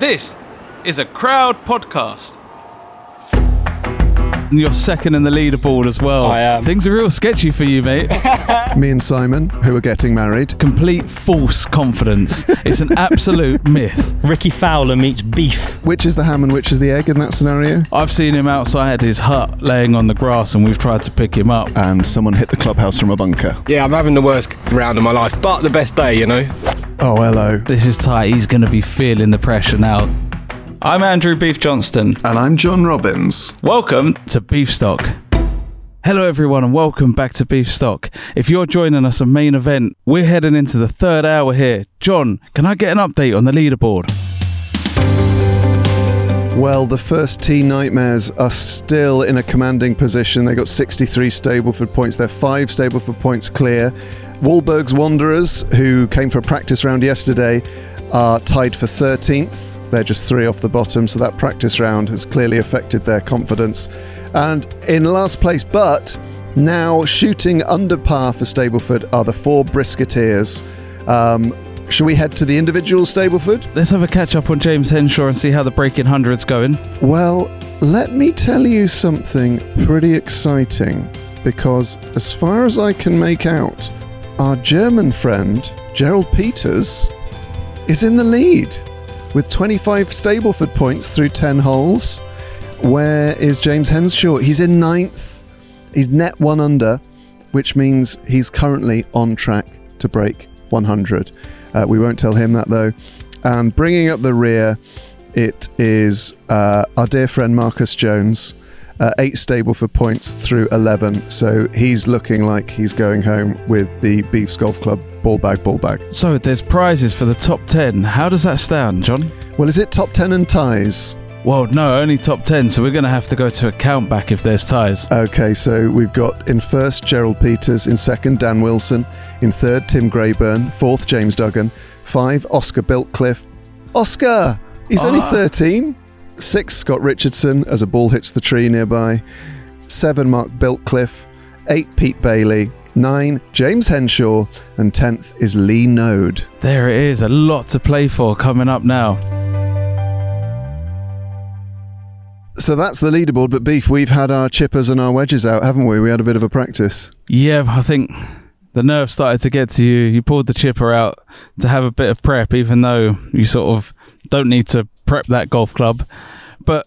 This is a crowd podcast. And you're second in the leaderboard as well. I am. Things are real sketchy for you, mate. Me and Simon, who are getting married. Complete false confidence. it's an absolute myth. Rickie Fowler meets beef. Which is the ham and which is the egg in that scenario? I've seen him outside his hut laying on the grass and we've tried to pick him up. And someone hit the clubhouse from a bunker. Yeah, I'm having the worst round of my life, but the best day, you know. Oh, hello. This is tight. He's going to be feeling the pressure now. I'm Andrew Beef Johnston. And I'm John Robbins. Welcome to Beefstock. Hello, everyone, and welcome back to Beefstock. If you're joining us on main event, we're heading into the third hour here. John, can I get an update on the leaderboard? Well, the first Tee Nightmares are still in a commanding position. They got 63 Stableford points. They're five Stableford points clear. Wahlberg's Wanderers, who came for a practice round yesterday, are tied for 13th. They're just three off the bottom, so that practice round has clearly affected their confidence. And in last place, but now shooting under par for Stableford are the four Brisketeers. Um, should we head to the individual Stableford? Let's have a catch up on James Henshaw and see how the breaking hundred's going. Well, let me tell you something pretty exciting because, as far as I can make out, our German friend, Gerald Peters, is in the lead with 25 Stableford points through 10 holes. Where is James Henshaw? He's in ninth. He's net one under, which means he's currently on track to break 100. Uh, we won't tell him that though. And bringing up the rear, it is uh, our dear friend Marcus Jones. Uh, eight Stableford points through 11. So he's looking like he's going home with the Beefs Golf Club ball bag, ball bag. So there's prizes for the top 10. How does that stand, John? Well, is it top 10 and ties? Well, no, only top 10, so we're going to have to go to a count back if there's ties. Okay, so we've got in first Gerald Peters, in second Dan Wilson, in third Tim Grayburn, fourth James Duggan, five Oscar Biltcliffe. Oscar! He's only 13. Six Scott Richardson as a ball hits the tree nearby. Seven Mark Biltcliffe. Eight Pete Bailey. Nine James Henshaw. And tenth is Lee Node. There it is, a lot to play for coming up now. So that's the leaderboard, but Beef, we've had our chippers and our wedges out, haven't we? We had a bit of a practice. Yeah, I think the nerve started to get to you. You pulled the chipper out to have a bit of prep, even though you sort of don't need to prep that golf club. But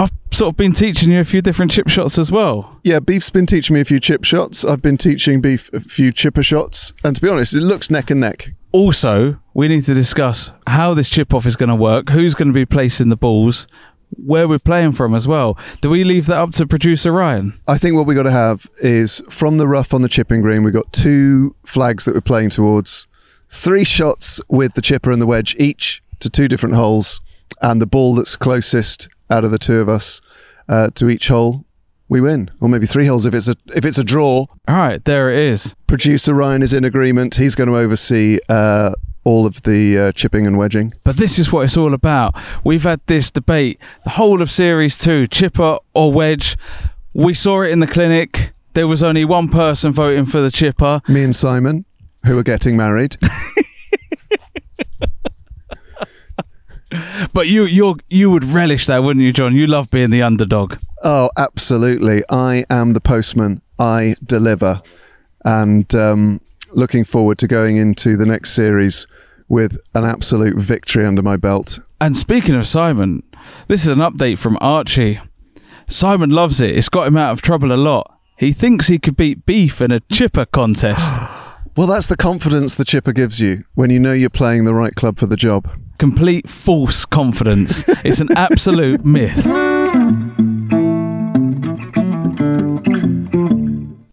I've sort of been teaching you a few different chip shots as well. Yeah, Beef's been teaching me a few chip shots. I've been teaching Beef a few chipper shots. And to be honest, it looks neck and neck. Also, we need to discuss how this chip off is going to work, who's going to be placing the balls, where we're playing from as well. Do we leave that up to producer Ryan? I think what we've got to have is from the rough on the chipping green, we've got two flags that we're playing towards, three shots with the chipper and the wedge each to two different holes, and the ball that's closest out of the two of us uh, to each hole, we win. Or maybe three holes if it's a if it's a draw. All right, there it is. Producer Ryan is in agreement. He's going to oversee uh, all of the uh, chipping and wedging. But this is what it's all about. We've had this debate the whole of Series 2 chipper or wedge. We saw it in the clinic. There was only one person voting for the chipper. Me and Simon, who are getting married. But you you you would relish that, wouldn't you, John? You love being the underdog. Oh, absolutely. I am the postman. I deliver. And um, looking forward to going into the next series with an absolute victory under my belt. And speaking of Simon, this is an update from Archie. Simon loves it. It's got him out of trouble a lot. He thinks he could beat Beef in a chipper contest. Well, that's the confidence the chipper gives you when you know you're playing the right club for the job. Complete false confidence. It's an absolute myth.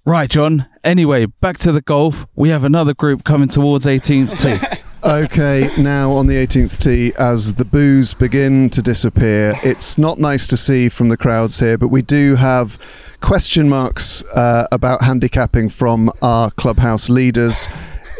Right, John. Anyway, back to the golf. We have another group coming towards 18th tee. Okay, now on the 18th tee, as the boos begin to disappear, it's not nice to see from the crowds here, but we do have question marks uh, about handicapping from our clubhouse leaders.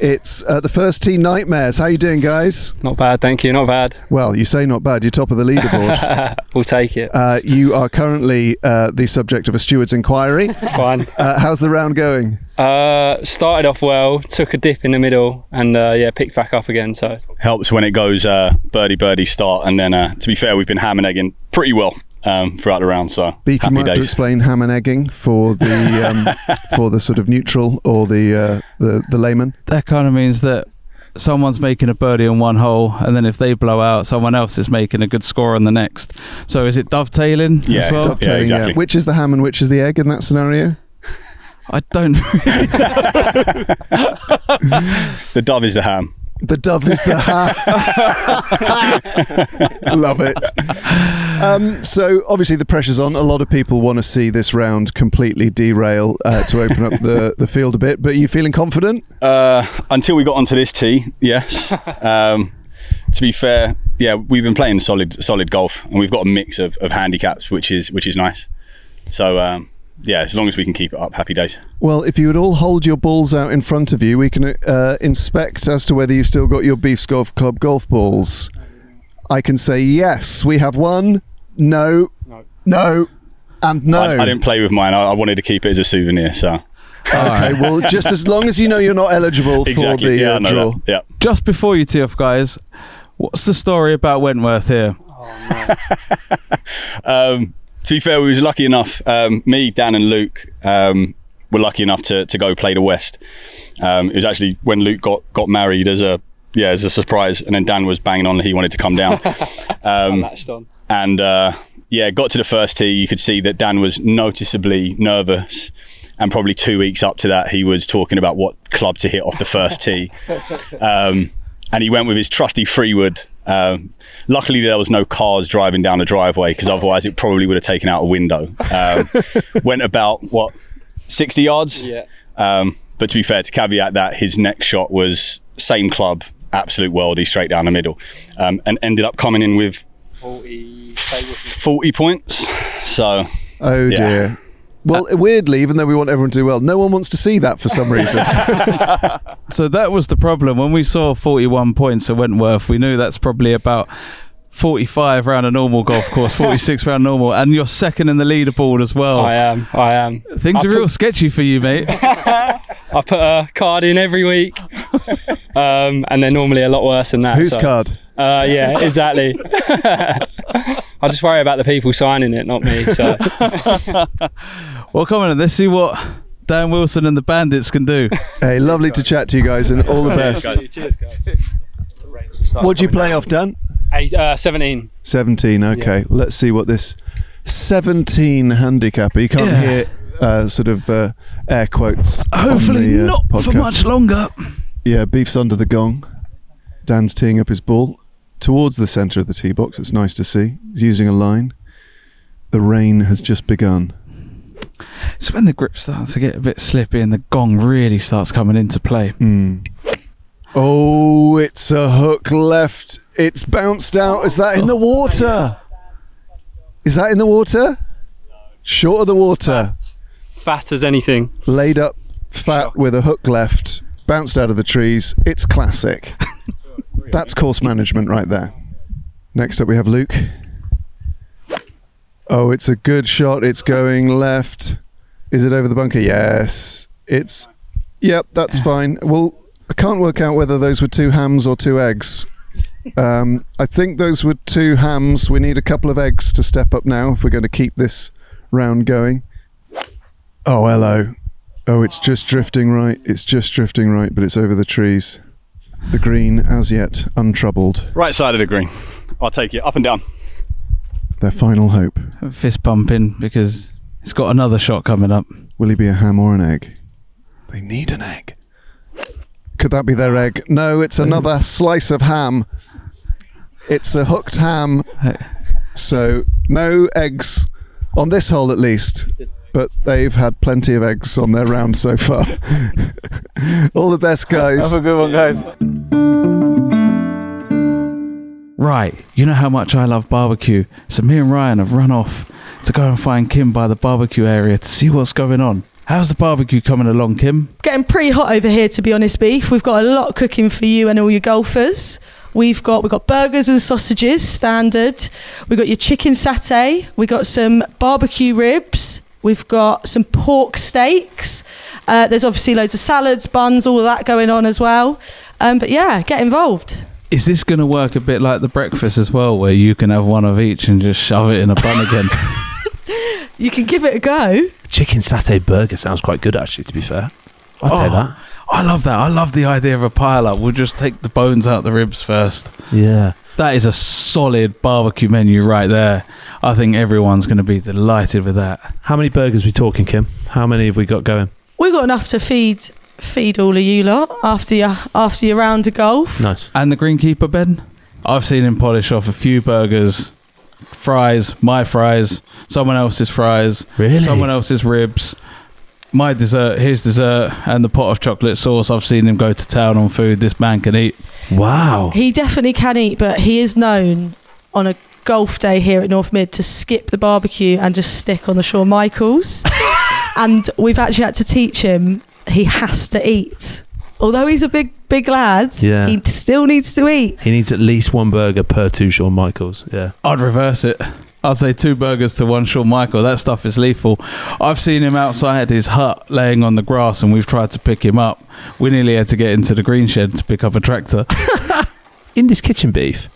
It's uh, the first team nightmares. How you doing, guys? Not bad, thank you. Not bad. Well, you say not bad. You're top of the leaderboard. we'll take it. uh, you are currently uh, the subject of a steward's inquiry. Fine. Uh, how's the round going? Uh, started off well, took a dip in the middle, and uh, yeah, picked back up again. So helps when it goes uh, birdie birdie start, and then uh, to be fair, we've been ham and egging pretty well um, throughout the round. So Beef, you happy might have to explain ham and egging for the um, for the sort of neutral or the uh, the the layman. that kind of means that someone's making a birdie on one hole, and then if they blow out, someone else is making a good score on the next. So is it dovetailing Yeah, as well? dove- Dovetailing, exactly. Which is the ham and which is the egg in that scenario? I don't. The dove is the ham. The dove is the ham. Love it. Um, so obviously the pressure's on. A lot of people want to see this round completely derail uh, to open up the, the field a bit. But are you feeling confident? Uh, until we got onto this tee, yes. Um, to be fair, yeah, we've been playing solid solid golf, and we've got a mix of, of handicaps, which is which is nice. So um, yeah, as long as we can keep it up, happy days. Well, if you would all hold your balls out in front of you, we can uh, inspect as to whether you've still got your Beefs Golf Club golf balls. I can say yes, we have one. No, no, no and no. I, I didn't play with mine. I, I wanted to keep it as a souvenir. So Okay, well, just as long as you know you're not eligible for exactly, the yeah, uh, draw. that. Yeah. Just before you tee off, guys, what's the story about Wentworth here? Um, to be fair, we was lucky enough. Um, me, Dan, and Luke um, were lucky enough to, to go play the West. Um, it was actually when Luke got got married as a yeah as a surprise, and then Dan was banging on he wanted to come down. Um, matched on. and uh, yeah, got to the first tee. You could see that Dan was noticeably nervous. And probably two weeks up to that, he was talking about what club to hit off the first tee. Um, and he went with his trusty three wood. Um, luckily, there was no cars driving down the driveway because otherwise, it probably would have taken out a window. Um, went about what sixty yards. Yeah. Um, but to be fair, to caveat that, his next shot was same club, absolute worldie, straight down the middle, um, and ended up coming in with 40, 40 points. So Oh Yeah. dear. Well, weirdly, even though we want everyone to do well, no one wants to see that for some reason. So that was the problem. When we saw 41 points at Wentworth, we knew that's probably about 45 round a normal golf course, 46 round normal, and you're second in the leaderboard as well. I am. I am. Things I are put- real sketchy for you, mate. I put a card in every week, um, and they're normally a lot worse than that. Whose so- card? Uh, yeah, exactly. I just worry about the people signing it, not me. So well, come on, let's see what Dan Wilson and the Bandits can do. Hey, lovely to chat to you guys, and all the best. cheers, guys. What'd you play off, Dan? Eight, uh, Seventeen. 17. Okay, let's see what this 17 handicapper. You can't Yeah. hear uh, sort of uh, air quotes. Hopefully, the, uh, not for much longer. Yeah, Beef's under the gong. Dan's teeing up his ball towards the centre of the tee box. It's nice to see. He's using a line. The rain has just begun. It's when the grip starts to get a bit slippy and the gong really starts coming into play. Hmm. Oh, it's a hook left. It's bounced out. Is that in the water? Is that in the water? Short of the water. Fat as anything. Laid up fat with a hook left. Bounced out of the trees. It's classic. That's course management right there. Next up, we have Luke. Oh, it's a good shot. It's going left. Is it over the bunker? Yes. It's. Yep, that's fine. Well, I can't work out whether those were two hams or two eggs. Um, I think those were two hams. We need a couple of eggs to step up now if we're going to keep this round going. Oh, hello. Oh, it's just drifting right. It's just drifting right, but it's over the trees. The green, as yet, untroubled. Right side of the green. I'll take it up and down. Their final hope. Fist pumping because it's got another shot coming up. Will he be a ham or an egg? They need an egg. Could that be their egg? No, it's another slice of ham. It's a hooked ham. So, no eggs on this hole at least. But they've had plenty of eggs on their round so far. All the best, guys. Have a good one, guys. Right, you know how much I love barbecue, so me and Ryan have run off to go and find Kim by the barbecue area to see what's going on. How's the barbecue coming along, Kim? Getting pretty hot over here, to be honest, beef. We've got a lot cooking for you and all your golfers. We've got we've got burgers and sausages, standard. We've got your chicken satay. We've got some barbecue ribs. We've got some pork steaks. Uh, there's obviously loads of salads, buns, all of that going on as well. Um, but yeah, get involved. Is this going to work a bit like the breakfast as well, where you can have one of each and just shove it in a bun again? You can give it a go. Chicken satay burger sounds quite good, actually. To be fair, I'll take Oh, that. I love that. I love the idea of a pile up. We'll just take the bones out the ribs first. Yeah. That is a solid barbecue menu right there. I think everyone's going to be delighted with that. How many burgers we talking, Kim? How many have we got going? We've got enough to feed feed all of you lot after your after your round of golf. Nice. And the greenkeeper, Ben? I've seen him polish off a few burgers, fries, my fries, someone else's fries, Really? someone else's ribs, my dessert, his dessert, and the pot of chocolate sauce. I've seen him go to town on food. This man can eat. Wow. He definitely can eat, but he is known on a golf day here at North Mid to skip the barbecue and just stick on the Shawn Michaels. and we've actually had to teach him he has to eat. Although he's a big, big lad, Yeah. he still needs to eat. He needs at least one burger per two Shawn Michaels. Yeah. I'd reverse it. I'd say two burgers to one Shawn Michael. That stuff is lethal. I've seen him outside his hut laying on the grass and we've tried to pick him up. We nearly had to get into the green shed to pick up a tractor. In this kitchen beef,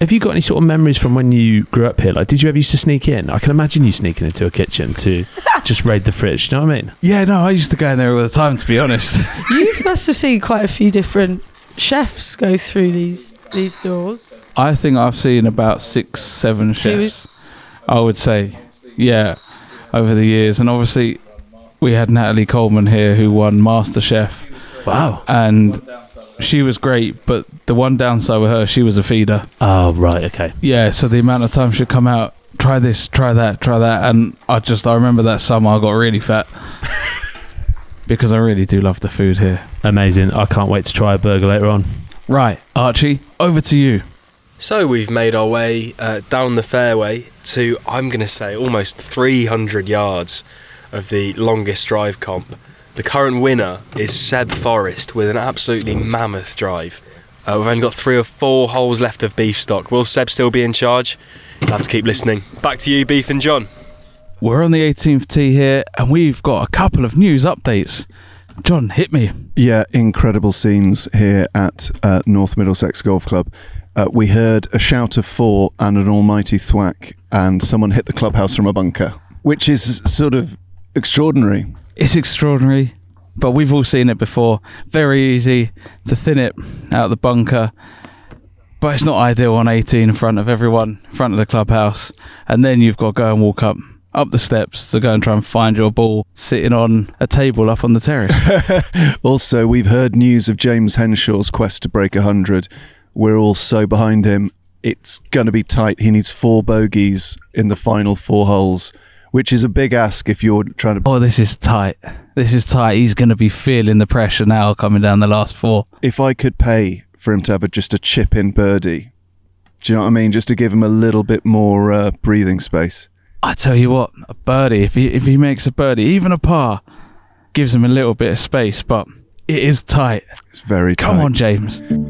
have you got any sort of memories from when you grew up here? Like, did you ever used to sneak in? I can imagine you sneaking into a kitchen to just raid the fridge. Do you know what I mean? yeah, no, I used to go in there all the time, to be honest. You must have seen quite a few different chefs go through these these doors. I think I've seen about six, seven chefs. I would say, yeah, over the years, and obviously we had Natalie Coleman here who won Master Chef, Wow. and she was great. But the one downside with her, she was a feeder. Oh, right. Okay. Yeah, so the amount of time she'd come out, try this, try that, try that, and I just I remember that summer I got really fat because I really do love the food here. Amazing. I can't wait to try a burger later on. Right, Archie, over to you. So we've made our way uh, down the fairway to, I'm going to say, almost 300 yards of the longest drive comp. The current winner is Seb Forrest with an absolutely mammoth drive. Uh, we've only got three or four holes left of beef stock. Will Seb still be in charge? You'll have to keep listening. Back to you, Beef and John. We're on the 18th tee here, and we've got a couple of news updates. John, hit me. Yeah, incredible scenes here at uh, North Middlesex Golf Club. Uh, we heard a shout of four and an almighty thwack, and someone hit the clubhouse from a bunker, which is sort of extraordinary. It's extraordinary, but we've all seen it before. Very easy to thin it out the bunker, but it's not ideal on 18 in front of everyone, in front of the clubhouse, and then you've got to go and walk up up the steps to go and try and find your ball sitting on a table up on the terrace. Also, we've heard news of James Henshaw's quest to break 100. We're all so behind him. It's going to be tight. He needs four bogeys in the final four holes, which is a big ask if you're trying to. oh, this is tight. This is tight. He's going to be feeling the pressure now coming down the last four. If I could pay for him to have a, just a chip in birdie, do you know what I mean? Just to give him a little bit more uh, breathing space. I tell you what, a birdie, if he if he makes a birdie, even a par, gives him a little bit of space, but it is tight. It's very Come tight. Come on, James.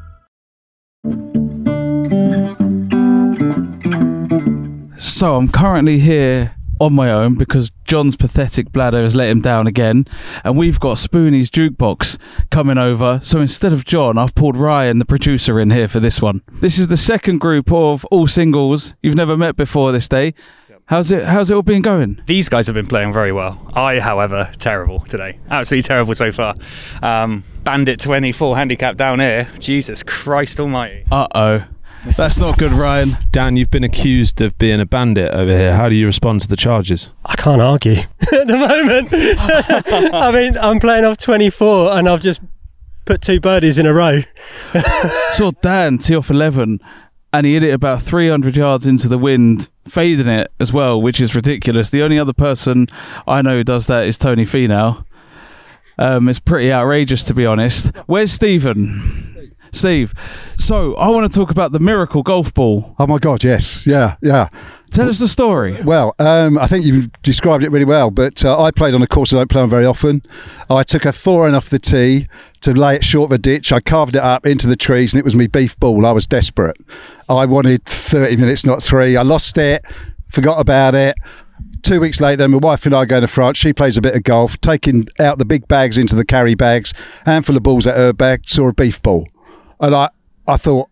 So I'm currently here on my own because John's pathetic bladder has let him down again, and we've got Spoonie's jukebox coming over. So instead of John, I've pulled Ryan, the producer, in here for this one. This is the second group of all singles you've never met before this day. How's it? How's it all been going? These guys have been playing very well. I, however, terrible today. Absolutely terrible so far. Um, Bandit 24 handicap down here. Jesus Christ Almighty. Uh oh. That's not good, Ryan. Dan, you've been accused of being a bandit over here. How do you respond to the charges? I can't argue at the moment. I mean, I'm playing off 24 and I've just put two birdies in a row. Saw Dan tee off 11 and he hit it about 300 yards into the wind, fading it as well, which is ridiculous. The only other person I know who does that is Tony Finau. Um, it's pretty outrageous, to be honest. Where's Stephen? Steve, so I want to talk about the miracle golf ball. Oh my God, yes, yeah, yeah. Tell us the story. Well, um, I think you've described it really well, but uh, I played on a course I don't play on very often. I took a four in off the tee to lay it short of a ditch. I carved it up into the trees, and it was me beef ball. I was desperate. I wanted 30 minutes, not three. I lost it, forgot about it. Two weeks later, my wife and I go to France. She plays a bit of golf, taking out the big bags into the carry bags, handful of balls at her bag, saw a beef ball. And I, I thought,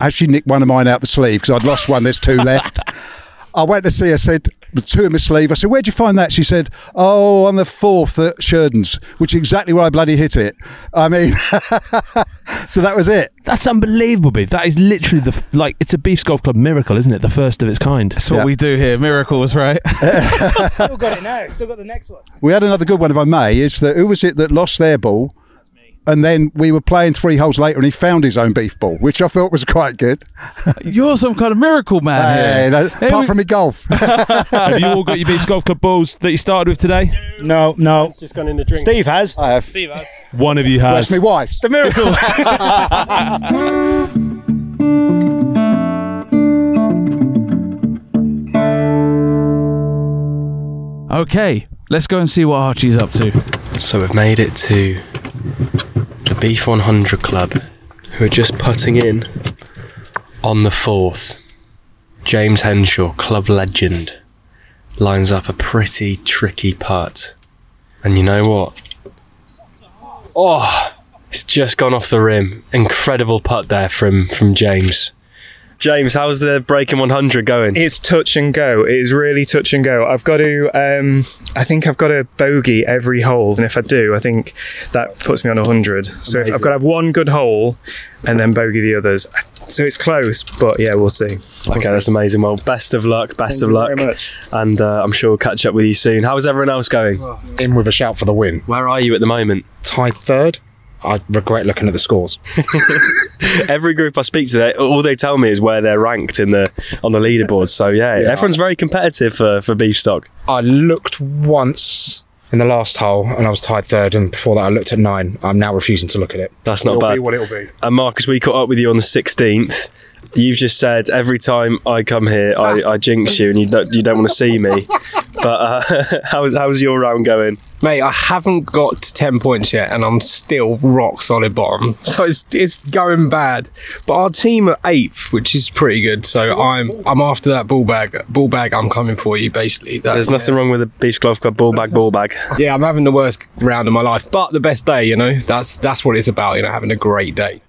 has she nicked one of mine out the sleeve? Because I'd lost one, there's two left. I went to see her, said, with two in my sleeve. I said, Where'd you find that? She said, Oh, on the fourth at Sheridan's, which is exactly where I bloody hit it. I mean, so that was it. That's unbelievable, Beef. That is literally the like it's a Beefs Golf Club miracle, isn't it? The first of its kind. That's what we do here. Miracles, right? Still got it now. Still got the next one. We had another good one, if I may, is that who was it that lost their ball? And then we were playing three holes later and he found his own beef ball, which I thought was quite good. You're some kind of miracle man Hey, here. no, Hey, apart we- from me golf. Have you all got your Beefs Golf Club balls that you started with today? No, no. It's just gone in the drink. Steve has. I have. Steve has. One of you has. That's my wife. The miracle. Okay, let's go and see what Archie's up to. So we've made it to the Beef 100 Club, who are just putting in on the fourth. James Henshaw, club legend, lines up a pretty tricky putt. And you know what? Oh, it's just gone off the rim. Incredible putt there from from James. James, how's the Breaking 100 going? It's touch and go. It is really touch and go. I've got to. Um, I think I've got to bogey every hole, and if I do, I think that puts me on hundred. So if I've got to have one good hole, and then bogey the others. So it's close, but yeah, we'll see. We'll Okay, see. that's amazing. Well, best of luck, best Thank of you luck. very much. And uh, I'm sure we'll catch up with you soon. How is everyone else going? In with a shout for the win. Where are you at the moment? Tied third. I regret looking at the scores. Every group I speak to, they, all they tell me is where they're ranked in the on the leaderboard. So yeah, Yeah. everyone's very competitive for for beef stock. I looked once in the last hole and I was tied third, and before that I looked at nine. I'm now refusing to look at it. That's not It'll bad. Be what it'll be. And Marcus, we caught up with you on the 16th. You've just said every time I come here, I, I jinx you, and you don't you don't want to see me. But uh, how, how's your round going? Mate, I haven't got to 10 points yet and I'm still rock solid bottom. So it's it's going bad. But our team are eighth, which is pretty good. So I'm I'm after that ball bag. Ball bag, I'm coming for you, basically. That- There's nothing wrong with a Beefs Golf Club ball bag, ball bag. Yeah, I'm having the worst round of my life, but the best day, you know? That's that's what it's about, you know, having a great day.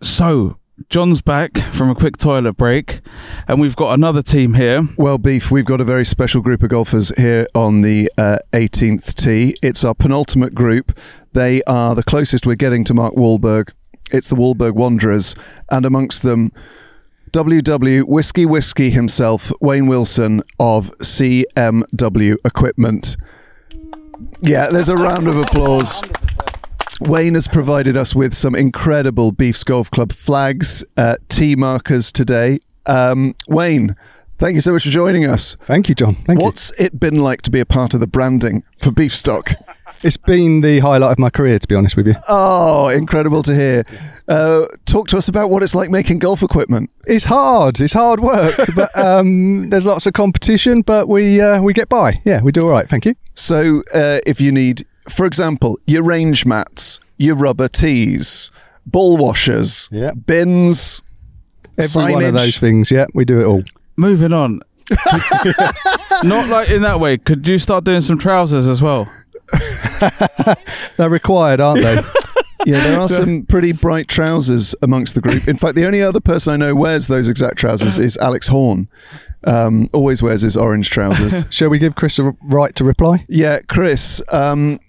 So, John's back from a quick toilet break, and we've got another team here. Well, Beef, we've got a very special group of golfers here on the uh, 18th tee. It's our penultimate group. They are the closest we're getting to Mark Wahlberg. It's the Wahlberg Wanderers, and amongst them, WW Whiskey Whiskey himself, Wayne Wilson of CMW Equipment. Yeah, there's a round of applause Wayne has provided us with some incredible Beefs Golf Club flags, uh, T markers today. Um, Wayne, thank you so much for joining us. Thank you, John. Thank What's it been like to be a part of the branding for Beefstock? It's been the highlight of my career, to be honest with you. Oh, incredible to hear. Uh, talk to us about what it's like making golf equipment. It's hard. It's hard work, but um, there's lots of competition. But we uh, we get by. Yeah, we do all right. Thank you. So, uh, if you need, for example, your range mats, your rubber tees, ball washers, Yeah. bins, Every one of those things. Yeah, we do it all. Moving on. Not like in that way. Could you start doing some trousers as well? They're required, aren't they? Yeah, there are some pretty bright trousers amongst the group. In fact, the only other person I know wears those exact trousers is Alex Horn. Um, always wears his orange trousers. Shall we give Chris a right to reply? Yeah, Chris. Um,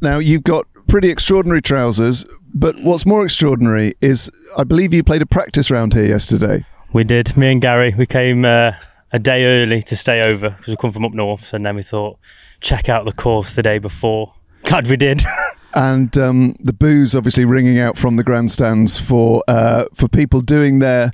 now you've got pretty extraordinary trousers, but what's more extraordinary is I believe you played a practice round here yesterday. We did. Me and Gary, we came uh, a day early to stay over because we come from up north, and then we thought check out the course the day before. Glad we did. and um, the booze obviously ringing out from the grandstands for uh, for people doing their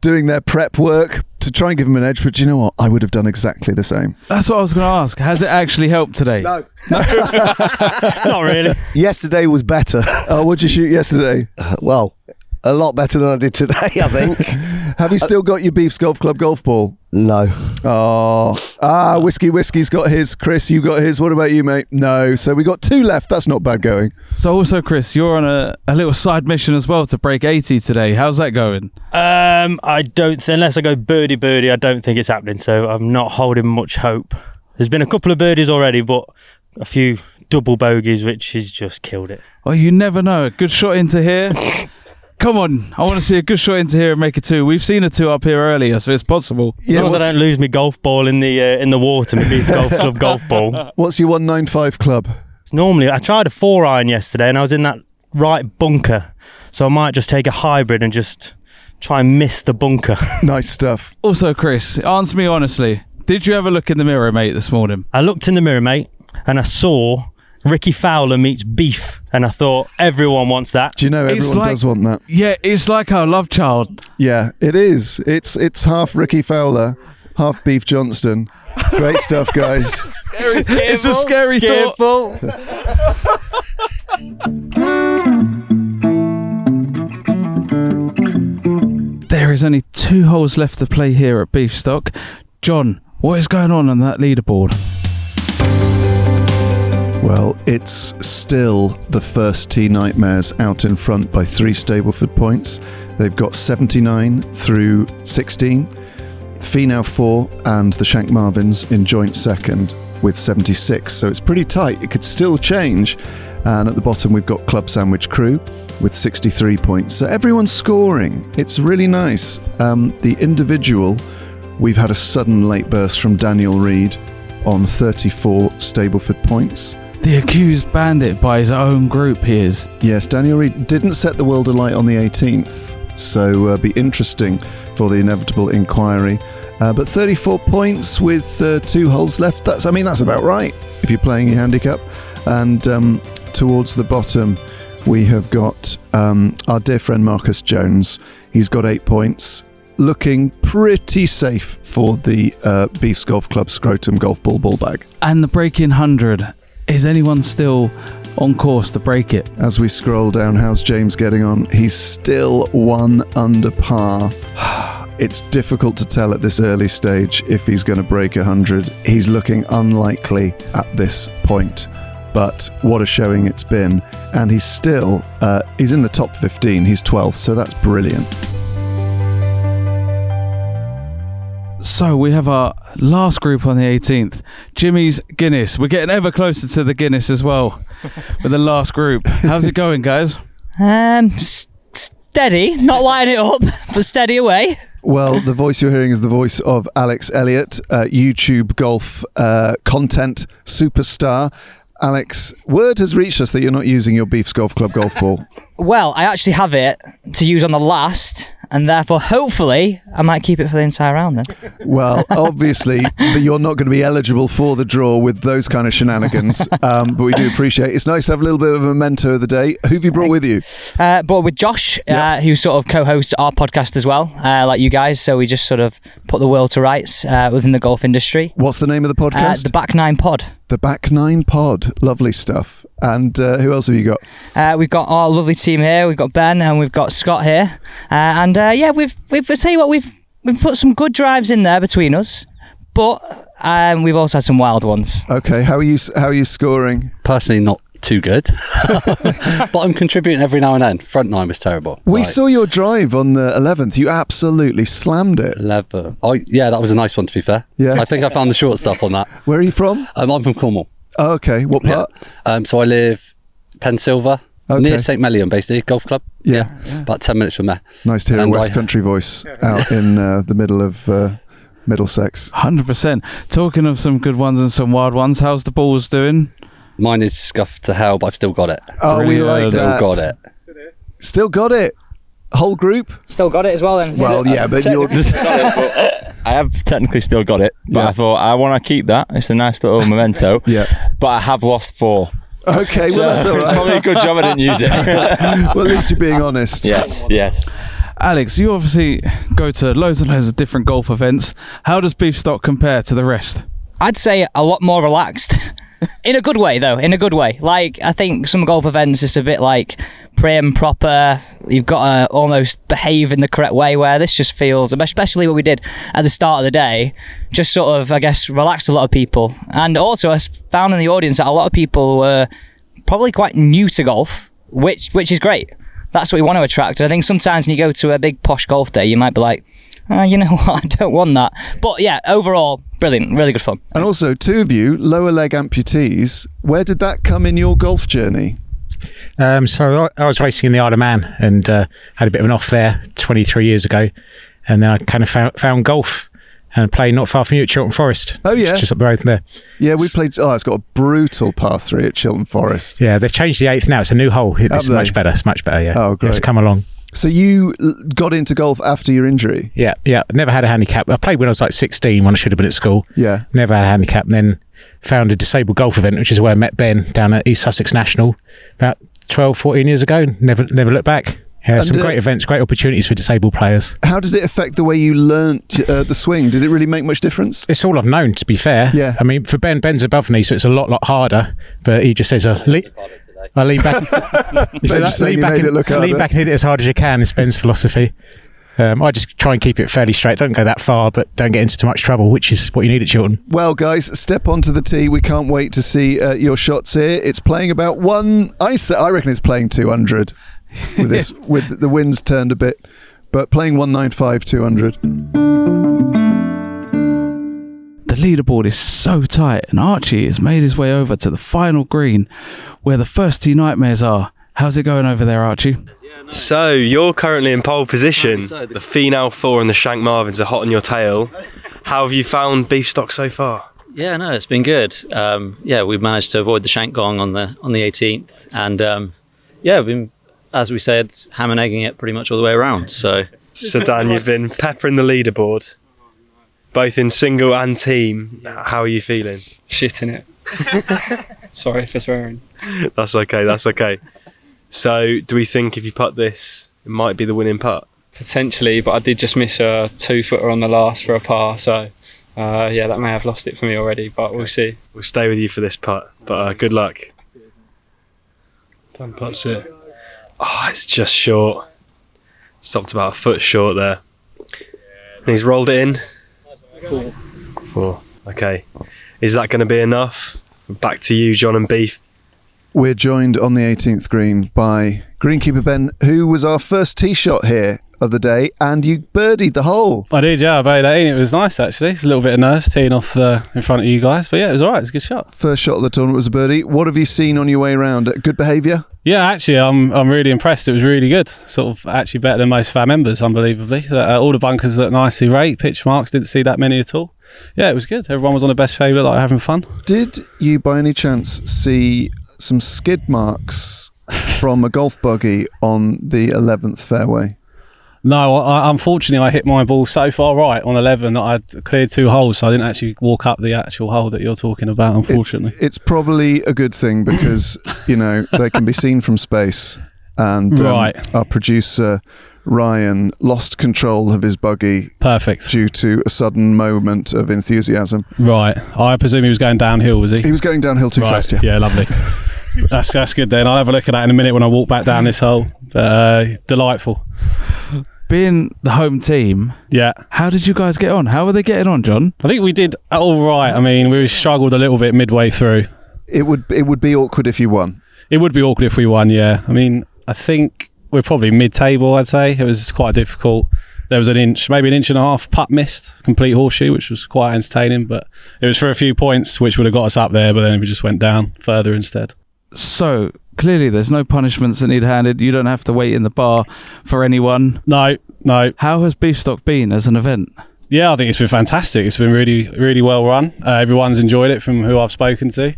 doing their prep work to try and give him an edge. But do you know what? I would have done exactly the same. That's what I was going to ask. Has it actually helped today? No. Not really. Yesterday was better. Oh, what'd you shoot yesterday? Uh, well, a lot better than I did today, I think. Have you still got your Beefs Golf Club golf ball? No. Oh, ah, whiskey whiskey's got his. Chris, you got his. What about you, mate? No. So we got two left. That's not bad going. So also, Chris, you're on a, a little side mission as well to break 80 today. How's that going? Um, I don't th- unless I go birdie birdie, I don't think it's happening. So I'm not holding much hope. There's been a couple of birdies already, but a few double bogeys, which has just killed it. Well, you never know. A good shot into here. Come on, I want to see a good shot into here and make a two. We've seen a two up here earlier, so it's possible. Yeah, I don't lose my golf ball in the uh, in the water, my beef golf club golf ball. What's your one nine five club? Normally, I tried a four iron yesterday, and I was in that right bunker, so I might just take a hybrid and just try and miss the bunker. nice stuff. Also, Chris, answer me honestly. Did you ever look in the mirror, mate, this morning? I looked in the mirror, mate, and I saw Rickie Fowler meets beef, and I thought everyone wants that. Do you know everyone like- does want that? Yeah, it's like our love child. Yeah, it is. It's it's half Rickie Fowler, half Beef Johnston. Great stuff, guys. it's a scary Careful. There is only two holes left to play here at Beefstock. John, what is going on on that leaderboard? Well, it's still the first Tee Nightmares out in front by three Stableford points. They've got 79 through 16. Finau Four and the Shank Marvins in joint second with 76. So it's pretty tight. It could still change. And at the bottom, we've got Club Sandwich Crew with 63 points. So everyone's scoring. It's really nice. Um, the individual, we've had a sudden late burst from Daniel Reed on 34 Stableford points. The accused bandit by his own group, he is. Yes, Daniel Reed didn't set the world alight on the 18th, so uh, be interesting for the inevitable inquiry. Uh, but 34 points with uh, two holes left. That's, I mean, that's about right if you're playing your handicap. And um, towards the bottom, we have got um, our dear friend Marcus Jones. He's got eight points, looking pretty safe for the uh, Beefs Golf Club Scrotum Golf Ball Ball Bag. And the break in 100. Is anyone still on course to break it? As we scroll down, how's James getting on? He's still one under par. It's difficult to tell at this early stage if he's going to break 100. He's looking unlikely at this point. But what a showing it's been. And he's still, uh, he's in the top 15. He's 12th, so that's brilliant. So we have our last group on the 18th, Jimmy's Guinness. We're getting ever closer to the Guinness as well with the last group. How's it going, guys? Um, s- steady, not lighting it up, but steady away. Well, the voice you're hearing is the voice of Alex Elliott, uh, YouTube golf uh, content superstar. Alex, word has reached us that you're not using your Beefs Golf Club golf ball. Well, I actually have it to use on the last, and therefore, hopefully, I might keep it for the entire round then. Well, obviously, you're not going to be eligible for the draw with those kind of shenanigans, um, but we do appreciate it. It's nice to have a little bit of a memento of the day. Who have you brought with you? Uh, but with Josh, uh, who sort of co-hosts our podcast as well, uh, like you guys. So we just sort of put the world to rights uh, within the golf industry. What's the name of the Uh, podcast? the Back Nine Pod. The Back Nine Pod. Lovely stuff. And uh, who else have you got? Uh, we've got our lovely team here. We've got Ben and we've got Scott here. Uh, and uh, yeah, we've we've I tell you what we've we've put some good drives in there between us, but um, we've also had some wild ones. Okay, how are you? How are you scoring? Personally, not too good, but I'm contributing every now and then. Front nine was terrible. We Like, saw your drive on the 11th. You absolutely slammed it. Leather. Oh, yeah, that was a nice one. To be fair, Yeah. I think I found the short stuff on that. Where are you from? Um, I'm from Cornwall. Oh, okay, what part? Um, so I live Pensilva, Okay. near St Mellion, basically golf club. Yeah. about ten minutes from there. Nice to hear And a West I- Country voice out in uh, the middle of uh, Middlesex. Hundred percent. Talking of some good ones and some wild ones, how's the balls doing? Mine is scuffed to hell, but I've still got it. Oh, we like still that. got it. Still got it. Whole group. Still got it as well then. Well, yeah, but you're. I have technically still got it, but I thought I want to keep that. It's a nice little memento. yeah. But I have lost four. Okay, well that's all right. It's probably a good job I didn't use it. well, at least you're being honest. Yes, yes. Alex, you obviously go to loads and loads of different golf events. How does Beef Stock compare to the rest? I'd say a lot more relaxed. In a good way, though. In a good way. Like, I think some golf events is a bit like prim, proper. You've got to almost behave in the correct way, where this just feels, especially what we did at the start of the day, just sort of, I guess, relaxed a lot of people. And also, I found in the audience that a lot of people were probably quite new to golf, which which is great. That's what we want to attract. I think sometimes when you go to a big posh golf day, you might be like, oh, you know what, I don't want that. But yeah, overall, brilliant, really good fun. And also, two of you, lower leg amputees. Where did that come in your golf journey? Um, so I, I was racing in the Isle of Man and uh, had a bit of an off there 23 years ago, and then I kind of found, found golf and played not far from you at Chiltern Forest. Oh, yeah. just up the road from there. Yeah, we played. Oh, it's got a brutal par three at Chiltern Forest. Yeah, they've changed the eighth now. It's a new hole. It's much better. It's much better. Yeah. Oh, great. to come along. So you got into golf after your injury? Yeah, yeah. Never had a handicap. I played when I was like 16 when I should have been at school. Yeah. Never had a handicap. And then found a disabled golf event, which is where I met Ben down at East Sussex National about 12, 14 years ago. Never, never looked back. Yeah, And, some uh, great events, great opportunities for disabled players. How did it affect the way you learnt uh, the swing? Did it really make much difference? It's all I've known, to be fair. Yeah. I mean, for Ben, Ben's above me, so it's a lot, lot harder. But he just says, uh, le- I lean back. He said, just lean back and, look lean back and hit it as hard as you can. Is Ben's philosophy. Um, I just try and keep it fairly straight. Don't go that far, but don't get into too much trouble, which is what you need at Chiltern. Well, guys, step onto the tee. We can't wait to see uh, your shots here. It's playing about one. I say, I reckon it's playing two hundred. With this, with the winds turned a bit, but playing one nine five two hundred. The leaderboard is so tight, and Archie has made his way over to the final green where the first two nightmares are. How's it going over there, Archie? So you're currently in pole position. The Finau Four and the Shank Marvins are hot on your tail. How have you found beef stock so far? Yeah, no, it's been good. Um, yeah, we've managed to avoid the shank gong on the on the 18th, and um, yeah, we've been, as we said, ham and egging it pretty much all the way around. So, So Dan, you've been peppering the leaderboard, both in single and team. How are you feeling? Shit in it. Sorry for swearing. That's okay. That's okay. So, do we think if you putt this, it might be the winning putt? Potentially, but I did just miss a two footer on the last for a par, so uh, yeah, that may have lost it for me already, but we'll see. We'll stay with you for this putt, but uh, good luck. Dan putts it. Oh, it's just short. Stopped about a foot short there. And he's rolled it in. Four. Four. Okay. Is that going to be enough? Back to you, John and Beef. We're joined on the 18th green by greenkeeper Ben, who was our first tee shot here of the day, and you birdied the hole. I did, yeah. I bowed 18. It was nice, actually. It's a little bit of nerves teeing off the, in front of you guys. But yeah, it was all right. It's a good shot. First shot of the tournament was a birdie. What have you seen on your way around? Good behaviour? Yeah, actually, I'm I'm really impressed. It was really good. Sort of actually better than most of our members, unbelievably. Uh, all the bunkers looked nicely rate. Pitch marks, didn't see that many at all. Yeah, it was good. Everyone was on the best favourite, like having fun. Did you by any chance see some skid marks from a golf buggy on the 11th fairway? No, I, unfortunately, I hit my ball so far right on 11 that I cleared two holes, so I didn't actually walk up the actual hole that you're talking about, unfortunately. It's probably a good thing because, you know, they can be seen from space. And um, Right. our producer, Ryan, lost control of his buggy. Perfect. Due to a sudden moment of enthusiasm. Right. I presume he was going downhill, was he? He was going downhill too Right, fast, yeah. Yeah, lovely. that's, that's good then. I'll have a look at that in a minute when I walk back down this hole. Uh, delightful. Being the home team, yeah. How did you guys get on? How were they getting on, John? I think we did all right. I mean, we struggled a little bit midway through. It would it would be awkward if you won. It would be awkward if we won, yeah. I mean, I think we're probably mid-table. I'd say it was quite difficult. There was an inch, maybe an inch and a half putt missed, complete horseshoe, which was quite entertaining. But it was for a few points, which would have got us up there. But then we just went down further instead. So clearly, there's no punishments that need handed. You don't have to wait in the bar for anyone. No, no. How has Beefstock been as an event? Yeah, I think it's been fantastic. It's been really, really well run. Uh, everyone's enjoyed it from who I've spoken to.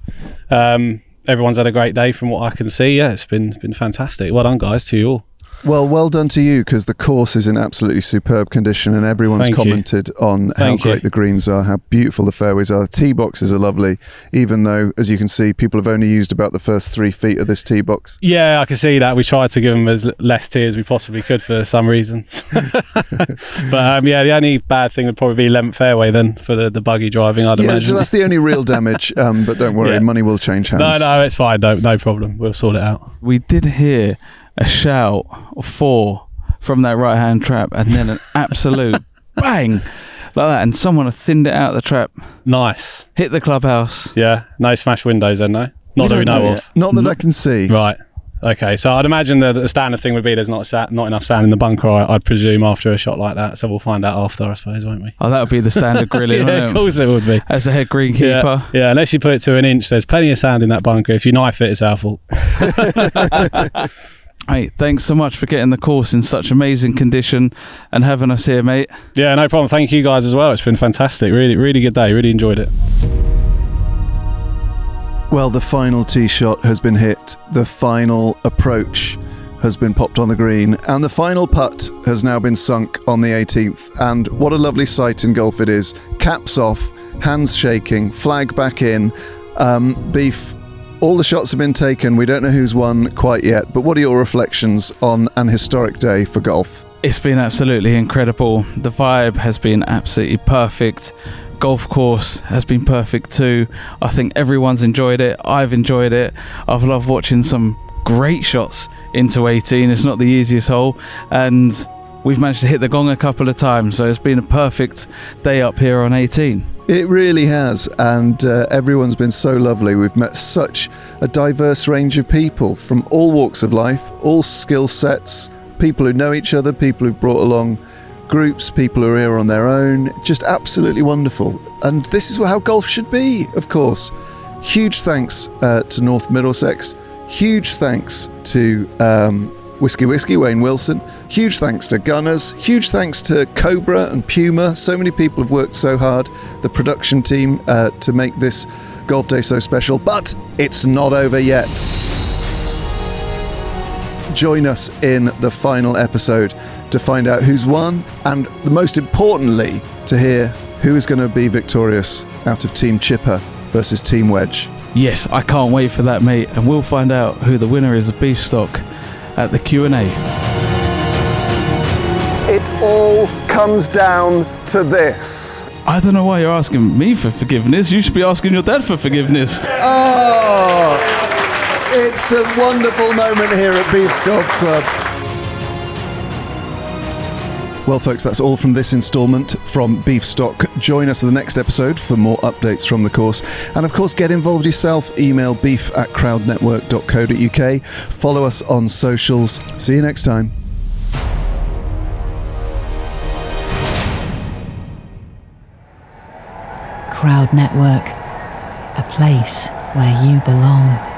Um, everyone's had a great day from what I can see. Yeah, it's been been fantastic. Well done, guys, to you all. Well, well done to you because the course is in absolutely superb condition, and everyone's Thank you. commented on how Thank you. great the greens are, how beautiful the fairways are. The tee boxes are lovely, even though, as you can see, people have only used about the first three feet of this tee box. Yeah, I can see that. We tried to give them as less tee as we possibly could for some reason. but um, yeah, the only bad thing would probably be 11th fairway then for the, the buggy driving, I'd yeah, imagine. so that's the only real damage. Um, but don't worry, Yeah. money will change hands. no, no, it's fine. No, no problem. We'll sort it out. We did hear a shout of four from that right hand trap, and then an absolute bang like that, and someone had thinned it out the trap. Nice. Hit the clubhouse. Yeah, no smashed windows then, no? Not that we know know of. Not that I mm. can see. Right. Okay, so I'd imagine the, the standard thing would be there's not sa- not enough sand in the bunker. I, I'd presume after a shot like that. So we'll find out after, I suppose, won't we? Oh, that would be the standard grilling. yeah, of course it would be. As the head greenkeeper. Yeah, yeah, unless you put it to an inch, there's plenty of sand in that bunker. If you knife it, it's our fault. Hey, thanks so much for getting the course in such amazing condition and having us here, mate. Yeah, no problem. Thank you guys as well. It's been fantastic. Really, really good day. Really enjoyed it. Well, the final tee shot has been hit, the final approach has been popped on the green, and the final putt has now been sunk on the 18th. And what a lovely sight in golf it is. Caps off, hands shaking, flag back in. Um, beef, all the shots have been taken. We don't know who's won quite yet, but what are your reflections on an historic day for golf? It's been absolutely incredible. The vibe has been absolutely perfect. Golf course has been perfect too. I think everyone's enjoyed it. I've enjoyed it. I've loved watching some great shots into 18. It's not the easiest hole, and we've managed to hit the gong a couple of times. So it's been a perfect day up here on 18. It really has, and uh, everyone's been so lovely. We've met such a diverse range of people from all walks of life, all skill sets, people who know each other, people who've brought along groups, people who are here on their own. Just absolutely wonderful. And this is how golf should be, of course. Huge thanks uh, to North Middlesex. Huge thanks to um, Whiskey Whiskey, Wayne Wilson. Huge thanks to Gunners. Huge thanks to Cobra and Puma. So many people have worked so hard, the production team, uh, to make this golf day so special. But it's not over yet. Join us in the final episode to find out who's won and, most importantly, to hear who is going to be victorious out of Team Chipper versus Team Wedge. Yes, I can't wait for that, mate. And we'll find out who the winner is of Beef Stock at the Q&A. It all comes down to this. I don't know why you're asking me for forgiveness. You should be asking your dad for forgiveness. Oh, it's a wonderful moment here at Beef's Golf Club. Well, folks, that's all from this instalment from Beefstock. Join us for the next episode for more updates from the course. And of course, get involved yourself. Email beef at crowdnetwork.co.uk. Follow us on socials. See you next time. Crowd Network, a place where you belong.